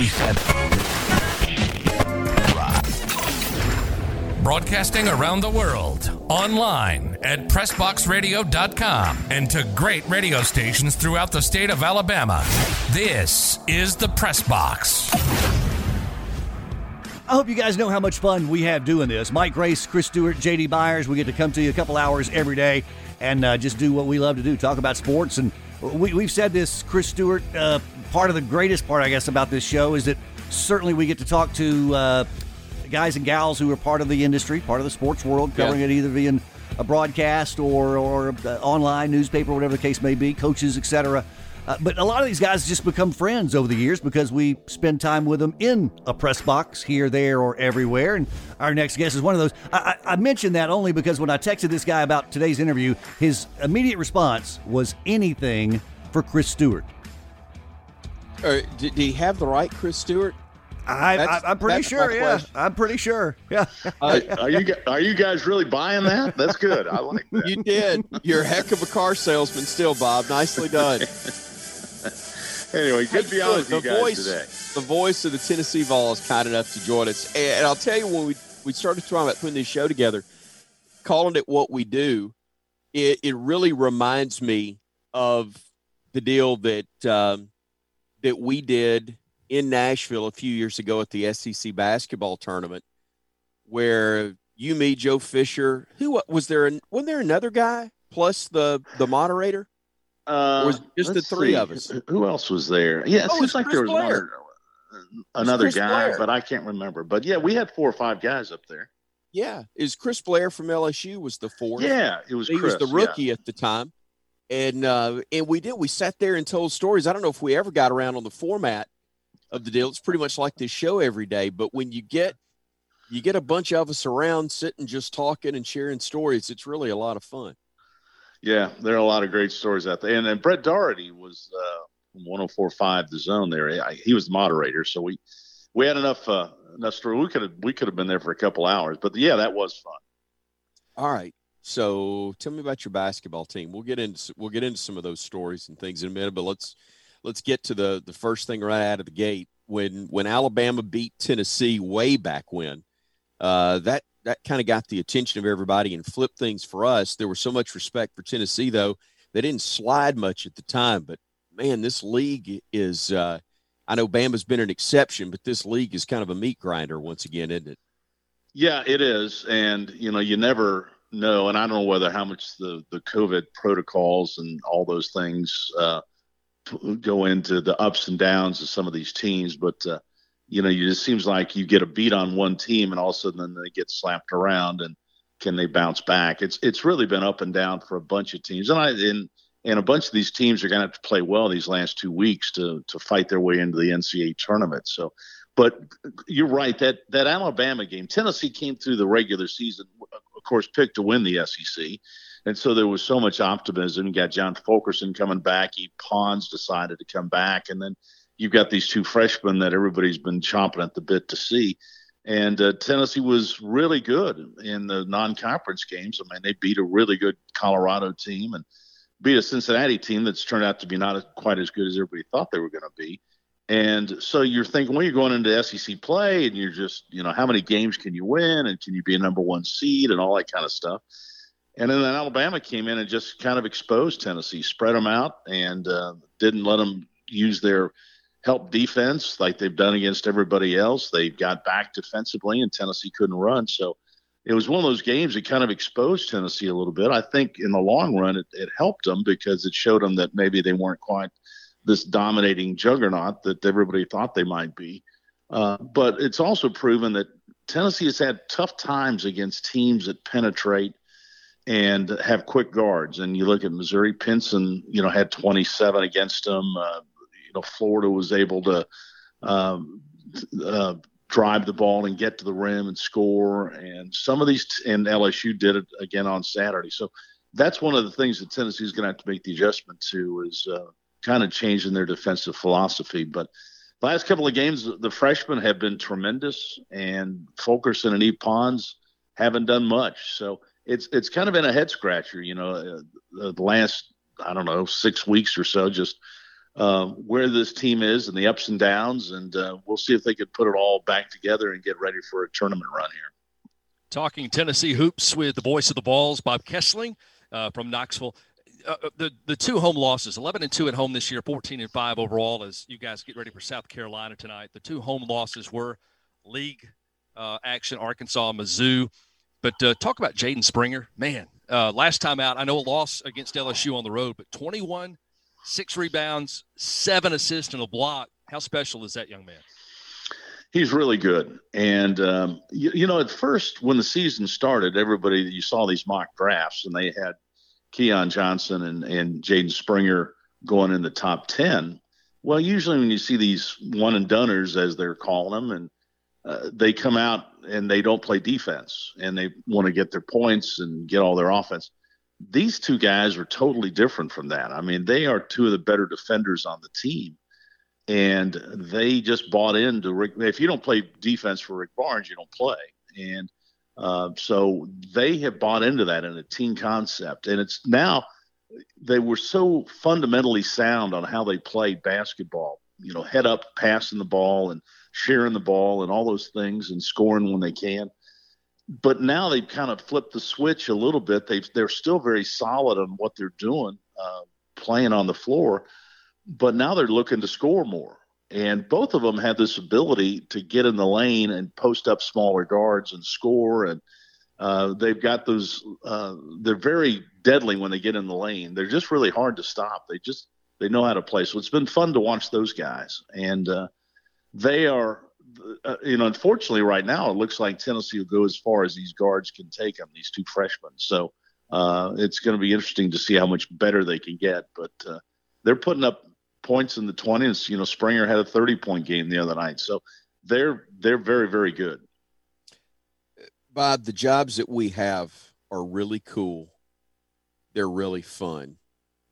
We said. Broadcasting around the world, online at PressBoxRadio.com, and to great radio stations throughout the state of Alabama. This is the Press Box. I hope you guys know how much fun we have doing this. Mike Grace, Chris Stewart, JD Byers. We get to come to you a couple hours every day and uh, just do what we love to do talk about sports. And we, have said this, Chris Stewart, uh, part of the greatest part, I guess, about this show is that certainly we get to talk to uh, guys and gals who are part of the industry, part of the sports world, covering yeah. it either via a broadcast or, or uh, online newspaper, whatever the case may be, coaches, etc. Uh, but a lot of these guys just become friends over the years because we spend time with them in a press box here, there, or everywhere. And our next guest is one of those. I, I, I mentioned that only because when I texted this guy about today's interview, his immediate response was anything for Chris Stewart. Uh, did, did he have the right Chris Stewart? I, am pretty sure. Yeah, question. I'm pretty sure. Yeah. Uh, are you are you guys really buying that? That's good. I like that. You did. You're a heck of a car salesman, still, Bob. Nicely done. anyway, good to be on with you guys voice, today. The voice of the Tennessee Vols kind enough to join us, and I'll tell you when we we started talking about putting this show together, calling it what we do, it it really reminds me of the deal that um, that we did in Nashville a few years ago at the SEC basketball tournament, where you, me, Joe Fisher, who was there? Wasn't there another guy plus the the moderator? Uh, was just the three see. of us? Who else was there? Yeah, it oh, seems like Chris there was Blair. another, another guy, Blair. but I can't remember. But yeah, we had four or five guys up there. Yeah, is Chris Blair from LSU was the fourth? Yeah, it was. he Chris, was the rookie yeah. at the time, and uh, and we did. We sat there and told stories. I don't know if we ever got around on the format of the deal. It's pretty much like this show every day. But when you get you get a bunch of us around sitting just talking and sharing stories, it's really a lot of fun. Yeah, there are a lot of great stories out there. And Brett Doherty was uh, 104.5 the zone there. I, he was the moderator, so we we had enough uh, enough story. We could have we could have been there for a couple hours, but yeah, that was fun. All right. So tell me about your basketball team. We'll get into we'll get into some of those stories and things in a minute, but let's let's get to the the first thing right out of the gate. When when Alabama beat Tennessee way back when, uh, that that kind of got the attention of everybody and flipped things for us. There was so much respect for Tennessee, though they didn't slide much at the time. But man, this league is. Uh, I know Bama's been an exception, but this league is kind of a meat grinder once again, isn't it? Yeah, it is, and you know, you never know, and I don't know whether how much the the COVID protocols and all those things uh, go into the ups and downs of some of these teams, but uh, you know, it just seems like you get a beat on one team and all of a sudden they get slapped around and can they bounce back? It's it's really been up and down for a bunch of teams, and I and and a bunch of these teams are going to have to play well these last two weeks to to fight their way into the NCAA tournament. So, but you're right that that Alabama game, Tennessee came through the regular season, of course, picked to win the SEC. And so there was so much optimism. You got John Fulkerson coming back. Yves Pons decided to come back, and then you've got these two freshmen that everybody's been chomping at the bit to see. And uh, Tennessee was really good in the non-conference games. I mean, they beat a really good Colorado team and beat a Cincinnati team that's turned out to be not quite as good as everybody thought they were going to be. And so you're thinking, well, you're going into SEC play, and you're just, you know, how many games can you win, and can you be a number one seed, and all that kind of stuff. And then Alabama came in and just kind of exposed Tennessee, spread them out, and uh, didn't let them use their help defense like they've done against everybody else. They got back defensively, and Tennessee couldn't run. So it was one of those games that kind of exposed Tennessee a little bit. I think in the long run, it, it helped them because it showed them that maybe they weren't quite this dominating juggernaut that everybody thought they might be. Uh, but it's also proven that Tennessee has had tough times against teams that penetrate and have quick guards. And you look at Missouri, Pinson, you know, had 27 against them. Uh, you know, Florida was able to um, uh, drive the ball and get to the rim and score. And some of these, and LSU did it again on Saturday. So that's one of the things that Tennessee is going to have to make the adjustment to is uh, kind of changing their defensive philosophy. But last couple of games, the freshmen have been tremendous, and Fulkerson and E. Pons haven't done much. So it's it's kind of been a head scratcher, you know. Uh, the last I don't know six weeks or so, just uh, where this team is and the ups and downs, and uh, we'll see if they can put it all back together and get ready for a tournament run here. Talking Tennessee hoops with the voice of the Vols, Bob Kesling uh, from Knoxville. Uh, uh, the the two home losses, eleven and two at home this year, fourteen and five overall. As you guys get ready for South Carolina tonight, the two home losses were league uh, action, Arkansas, Mizzou. But talk about Jaden Springer, man. last time out, I know a loss against LSU on the road, but twenty one six rebounds, seven assists, and a block. How special is that young man? He's really good. And, um, you, you, know, at first, when the season started, everybody, you saw these mock drafts, and they had Keon Johnson and, and Jaden Springer going in the top 10. Well, usually when you see these one and doners, as they're calling them, and uh, they come out and they don't play defense and they want to get their points and get all their offense these two guys are totally different from that. I mean, they are two of the better defenders on the team. And they just bought into Rick. If you don't play defense for Rick Barnes, you don't play. And uh, so they have bought into that in a team concept. And it's now they were so fundamentally sound on how they played basketball, you know, head up, passing the ball and sharing the ball and all those things and scoring when they can but now they've kind of flipped the switch a little bit. They they're still very solid on what they're doing, uh, playing on the floor, but now they're looking to score more. And both of them have this ability to get in the lane and post up smaller guards and score. And uh, they've got those. Uh, they're very deadly when they get in the lane. They're just really hard to stop. They just they know how to play. So it's been fun to watch those guys, and uh, they are uh, you know, unfortunately, right now it looks like Tennessee will go as far as these guards can take them, these two freshmen. So uh, it's going to be interesting to see how much better they can get. But uh, they're putting up points in the 20s. You know, Springer had a 30 point game the other night, so they're they're very very good. Bob, the jobs that we have are really cool. They're really fun,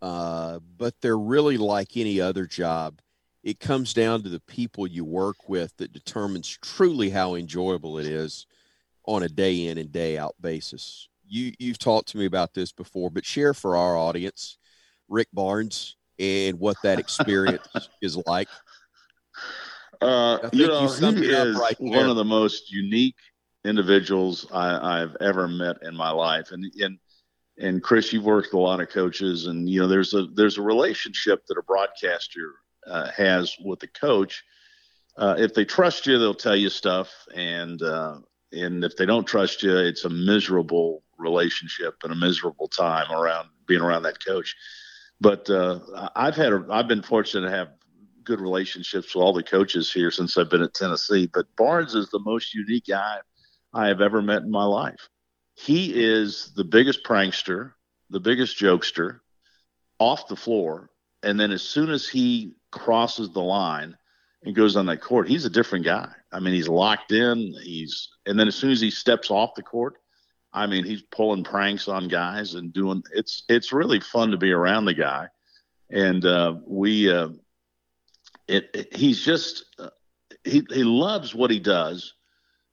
uh, but they're really like any other job it comes down to the people you work with that determines truly how enjoyable it is on a day in and day out basis. You you've talked to me about this before, but share for our audience Rick Barnes and what that experience is like. Uh, you know, you he is right one of the most unique individuals I, have ever met in my life, and and and Chris, you've worked with a lot of coaches, and you know, there's a there's a relationship that a broadcaster uh, has with the coach. Uh, if they trust you, they'll tell you stuff, and uh, and if they don't trust you, it's a miserable relationship and a miserable time around being around that coach. But uh, I've had a, I've been fortunate to have good relationships with all the coaches here since I've been at Tennessee. But Barnes is the most unique guy I have ever met in my life. He is the biggest prankster, the biggest jokester off the floor. And then as soon as he crosses the line and goes on that court, he's a different guy. I mean, he's locked in. He's and then as soon as he steps off the court, I mean, he's pulling pranks on guys and doing. It's it's really fun to be around the guy, and uh, we. Uh, it, it, he's just uh, he he loves what he does,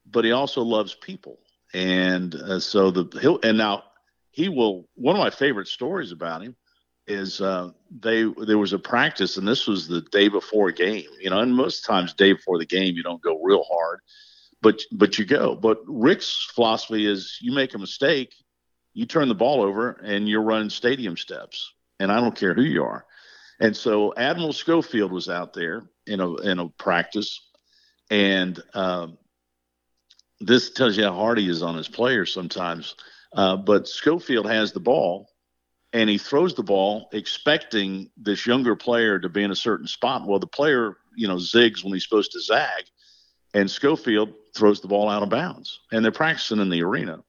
but he also loves people, and uh, so the he'll and now he will. One of my favorite stories about him is uh, they there was a practice, and this was the day before a game. You know, and most times day before the game, you don't go real hard, but but you go. But Rick's philosophy is you make a mistake, you turn the ball over, and you're running stadium steps, and I don't care who you are. And so Admiral Schofield was out there in a in a practice, and um, this tells you how hard he is on his players sometimes. Uh, but Schofield has the ball and he throws the ball expecting this younger player to be in a certain spot. Well, the player, you know, zigs when he's supposed to zag, and Schofield throws the ball out of bounds. And they're practicing in the arena.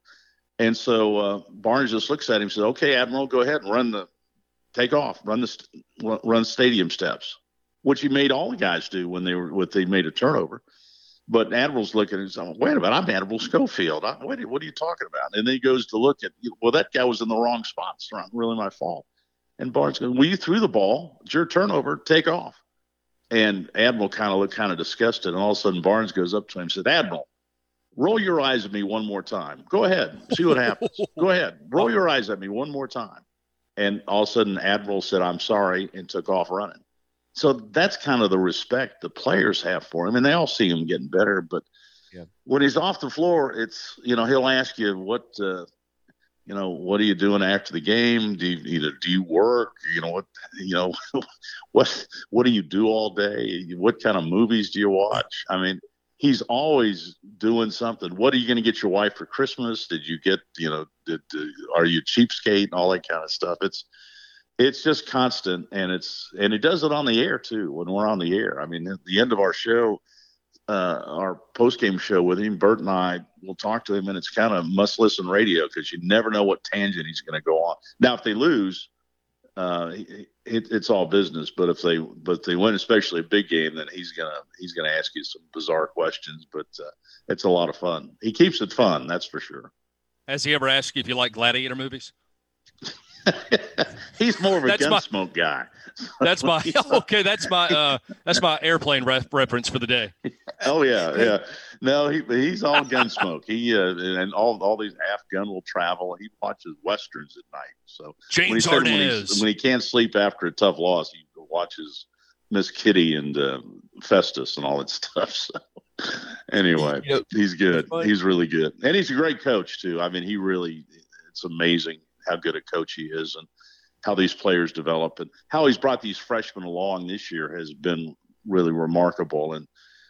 And so uh, Barnes just looks at him and says, "Okay, Admiral, go ahead and run the take off, run the run stadium steps," which he made all the guys do when they were when they made a turnover. But Admiral's looking and saying, oh, wait a minute, I'm Admiral Schofield. I, wait, what are you talking about? And then he goes to look at, well, that guy was in the wrong spot. It's not really my fault. And Barnes goes, well, you threw the ball. It's your turnover. Take off. And Admiral kind of looked kind of disgusted. And all of a sudden, Barnes goes up to him and said, Admiral, roll your eyes at me one more time. Go ahead. See what happens. Go ahead. Roll your eyes at me one more time. And all of a sudden, Admiral said, I'm sorry, and took off running. So that's kind of the respect the players have for him, and they all see him getting better. But yeah. when he's off the floor, it's you know he'll ask you what uh, you know what are you doing after the game? Do you either do you work? You know what you know what what do you do all day? What kind of movies do you watch? I mean, he's always doing something. What are you going to get your wife for Christmas? Did you get you know did, did are you cheapskate and all that kind of stuff? It's it's just constant and it's and it does it on the air too when we're on the air. I mean at the end of our show uh, our post game show with him bert and i will talk to him and it's kind of must listen radio because you never know what tangent he's going to go on. Now if they lose uh, it, it's all business but if they but they win especially a big game then he's gonna he's gonna ask you some bizarre questions but uh, it's a lot of fun. He keeps it fun that's for sure. Has he ever asked you if you like gladiator movies He's more of a that's gunsmoke my, guy. That's my okay. That's my uh, that's my airplane ref, reference for the day. Oh yeah, yeah. No, he he's all gunsmoke. He uh, and all all these Have Gun will travel. He watches westerns at night. So James when he, when, when, he can't sleep after a tough loss, he watches Miss Kitty and uh, Festus and all that stuff. So anyway, you know, he's good. He's really good, and he's a great coach too. I mean, he really it's amazing how good a coach he is and how these players develop and how he's brought these freshmen along this year has been really remarkable. And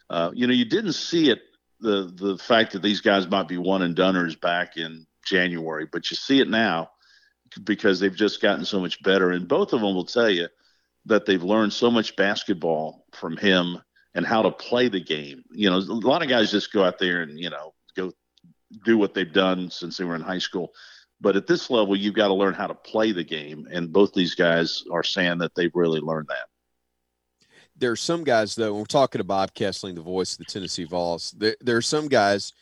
uh, you know, you didn't see it the the fact that these guys might be one and doneers back in January, but you see it now because they've just gotten so much better. And both of them will tell you that they've learned so much basketball from him and how to play the game. You know, a lot of guys just go out there and you know go do what they've done since they were in high school. But at this level, you've got to learn how to play the game. And both these guys are saying that they've really learned that. There are some guys, though, we're talking to Bob Kesling, the voice of the Tennessee Vols, there, there are some guys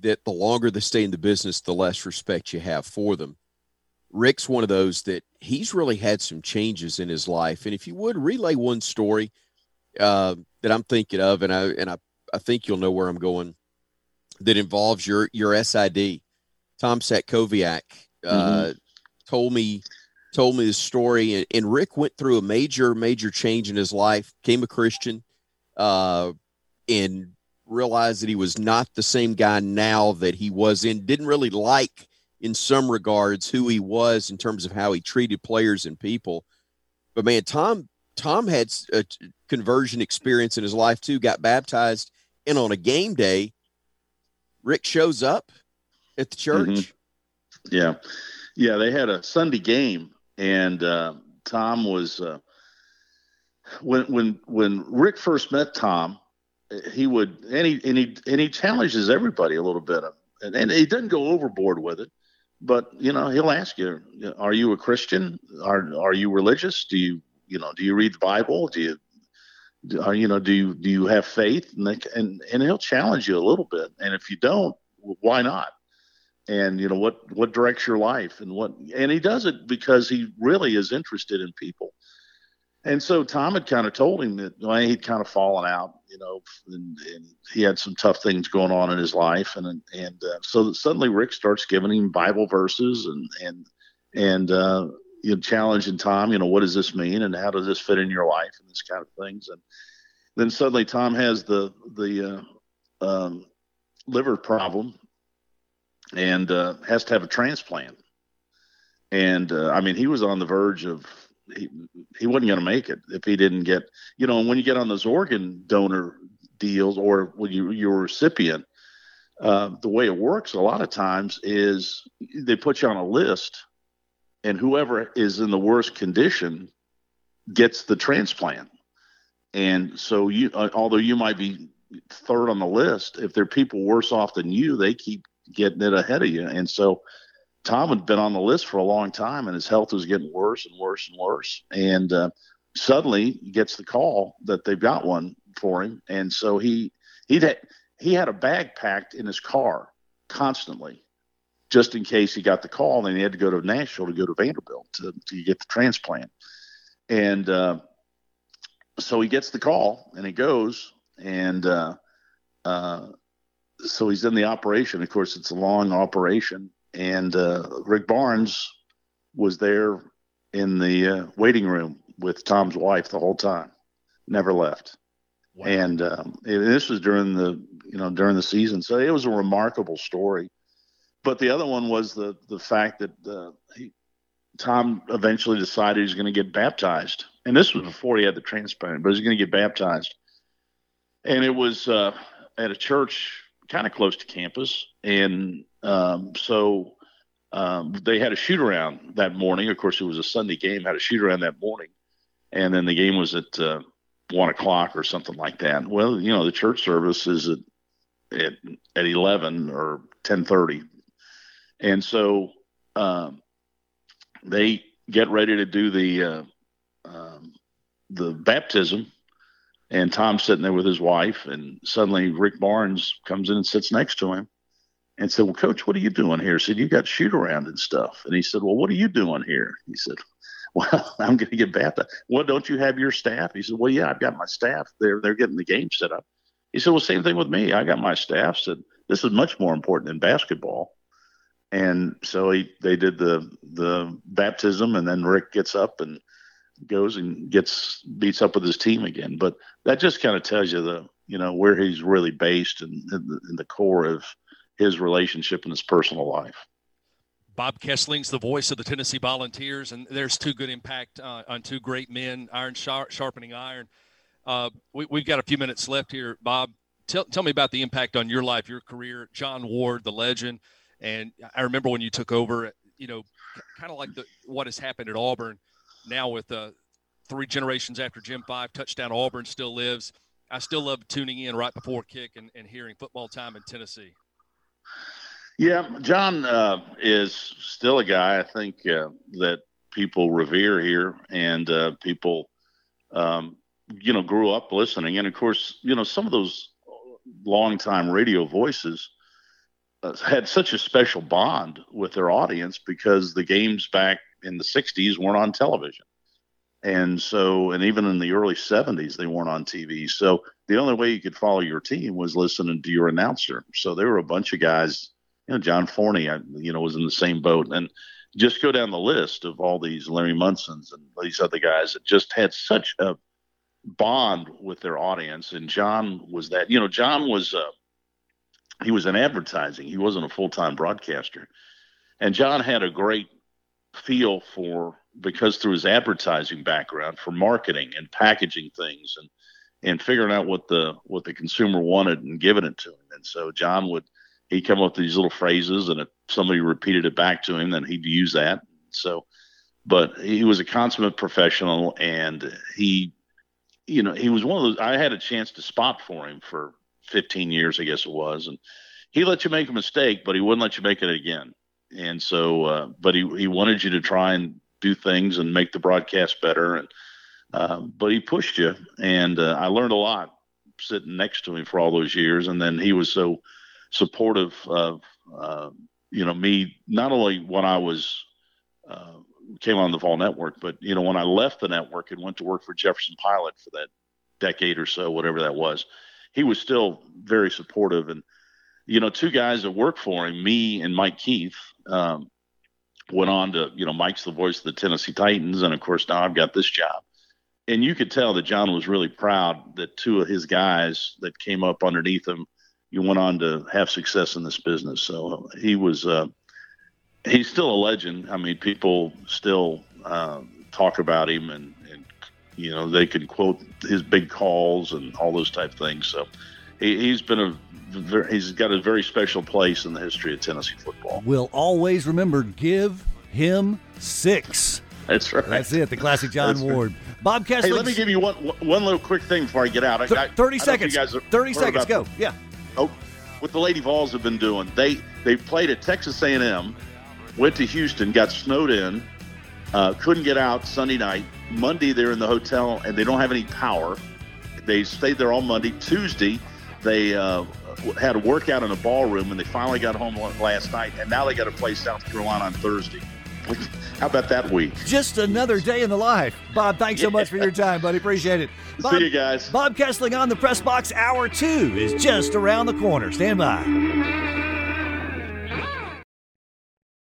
that the longer they stay in the business, the less respect you have for them. Rick's one of those that he's really had some changes in his life. And if you would relay one story uh, that I'm thinking of, and I and I, I think you'll know where I'm going, that involves your your SID. Tom Satkowiak uh, mm-hmm. told me told me the story, and, and, Rick went through a major major change in his life, became a Christian, uh, and realized that he was not the same guy now that he was in. Didn't really like, in some regards, who he was in terms of how he treated players and people. But man, Tom Tom had a conversion experience in his life too. Got baptized, and on a game day, Rick shows up at the church. Mm-hmm. Yeah, yeah, they had a Sunday game, and uh, Tom was uh, when when when Rick first met Tom, he would and he and he and he challenges everybody a little bit, and, and he doesn't go overboard with it. But you know, he'll ask you, "Are you a Christian? Are are you religious? Do you you know do you read the Bible? Do you are you know do you do you have faith and they, and and he'll challenge you a little bit and if you don't why not and you know what what directs your life and what and he does it because he really is interested in people. And so tom had kind of told him that well, he'd kind of fallen out you know and, and, he had some tough things going on in his life. And and uh, so suddenly rick starts giving him bible verses and and and uh, you know, challenging tom you know what does this mean and how does this fit in your life and this kind of things. And then suddenly tom has the the uh, um, liver problem and uh, has to have a transplant. And uh, I mean, he was on the verge of he he wasn't going to make it if he didn't get you know And when you get on those organ donor deals or when you you're a recipient. Uh, the way it works a lot of times is they put you on a list, and whoever is in the worst condition gets the transplant. And so you, uh, although you might be third on the list, if there are people worse off than you, they keep getting it ahead of you. And so Tom had been on the list for a long time, and his health was getting worse and worse and worse. And uh, suddenly he gets the call that they've got one for him, and so he he had he had a bag packed in his car constantly, just in case he got the call. And he had to go to Nashville to go to Vanderbilt to, to get the transplant. And uh, so he gets the call, and he goes, and uh, uh, so he's in the operation. Of course, it's a long operation, and uh, Rick Barnes was there in the uh, waiting room with Tom's wife the whole time. never left. Wow. And um, it, this was during the you know during the season, so it was a remarkable story. But the other one was the the fact that uh, he, Tom eventually decided he's going to get baptized, and this was before he had the transplant, but he's going to get baptized, and it was uh, at a church kind of close to campus, and um, so um, they had a shoot around that morning. Of course, it was a Sunday game. Had a shoot around that morning, and then the game was at uh, one o'clock or something like that. Well, you know, the church service is at at, at eleven or ten thirty, and so um, they get ready to do the uh, um, the baptism. And Tom's sitting there with his wife, and suddenly Rick Barnes comes in and sits next to him and said, Well, coach, what are you doing here? I said, You got shoot around and stuff. And he said, Well, what are you doing here? He said, Well, I'm going to get baptized. Well, don't you have your staff? He said, Well, yeah, I've got my staff. They're they're getting the game set up. He said, Well, same thing with me. I got my staff. Said this is much more important than basketball. And so he they did the the baptism, and then Rick gets up and goes and gets beats up with his team again. But that just kind of tells you the you know where he's really based and in, in, the core of his relationship and his personal life. Bob Kesling's the voice of the Tennessee Volunteers, and there's two good impact uh, on two great men, iron sharp, sharpening iron. Uh, we, have got a few minutes left here, Bob. Tell, tell me about the impact on your life, your career. John Ward, the legend, and I remember when you took over. You know, kind of like the, what has happened at Auburn now with uh, three generations after Jim Fyffe touchdown. Auburn still lives. I still love tuning in right before kick and, and hearing football time in Tennessee. Yeah, John uh, is still a guy I think uh, that people revere here, and uh, people, um, you know, grew up listening. And of course, you know, some of those longtime radio voices uh, had such a special bond with their audience because the games back in the '60s weren't on television, and so, and even in the early '70s, they weren't on TV. So the only way you could follow your team was listening to your announcer. So there were a bunch of guys you know, John Forney, you know, was in the same boat. And just go down the list of all these Larry Munsons and these other guys that just had such a bond with their audience. And John was that, you know, John was, uh, he was in advertising. He wasn't a full time broadcaster. And John had a great feel for, because through his advertising background, for marketing and packaging things and, and figuring out what the, what the consumer wanted and giving it to him. And so John would, he'd come up with these little phrases, and if somebody repeated it back to him, then he'd use that. So, but he was a consummate professional, and he, you know, he was one of those. I had a chance to spot for him for 15 years, I guess it was, and he let you make a mistake, but he wouldn't let you make it again. And so, uh, but he he wanted you to try and do things and make the broadcast better, and uh, but he pushed you, and uh, I learned a lot sitting next to him for all those years, and then he was so supportive of uh, you know me not only when I was uh, came on the Vol Network, but you know when I left the network and went to work for Jefferson Pilot for that decade or so, whatever that was, he was still very supportive. And you know, two guys that worked for him, me and Mike Keith, um, went on to you know Mike's the voice of the Tennessee Titans, and of course now I've got this job. And you could tell that John was really proud that two of his guys that came up underneath him you went on to have success in this business. So he was, uh, he's still a legend. I mean, people still uh, talk about him and, and, you know, they can quote his big calls and all those type things. So he, has been a, he's got a very special place in the history of Tennessee football. We'll always remember give him six. That's right. That's it. The classic John That's Ward. Right. Bob Kessler. Hey, let me give you one one little quick thing before I get out. I, Thirty I, seconds. I Thirty seconds. Go. Yeah oh, what the Lady Vols have been doing. They they played at Texas A&M, went to Houston, got snowed in, uh, couldn't get out Sunday night. Monday they're in the hotel and they don't have any power. They stayed there all Monday. Tuesday they uh, had a workout in a ballroom and they finally got home last night. And now they got to play South Carolina on Thursday. How about that week? Just another day in the life. Bob, thanks so much for your time, buddy. Appreciate it. Bob, See you guys. Bob Kesling on the Press Box Hour 2 is just around the corner. Stand by.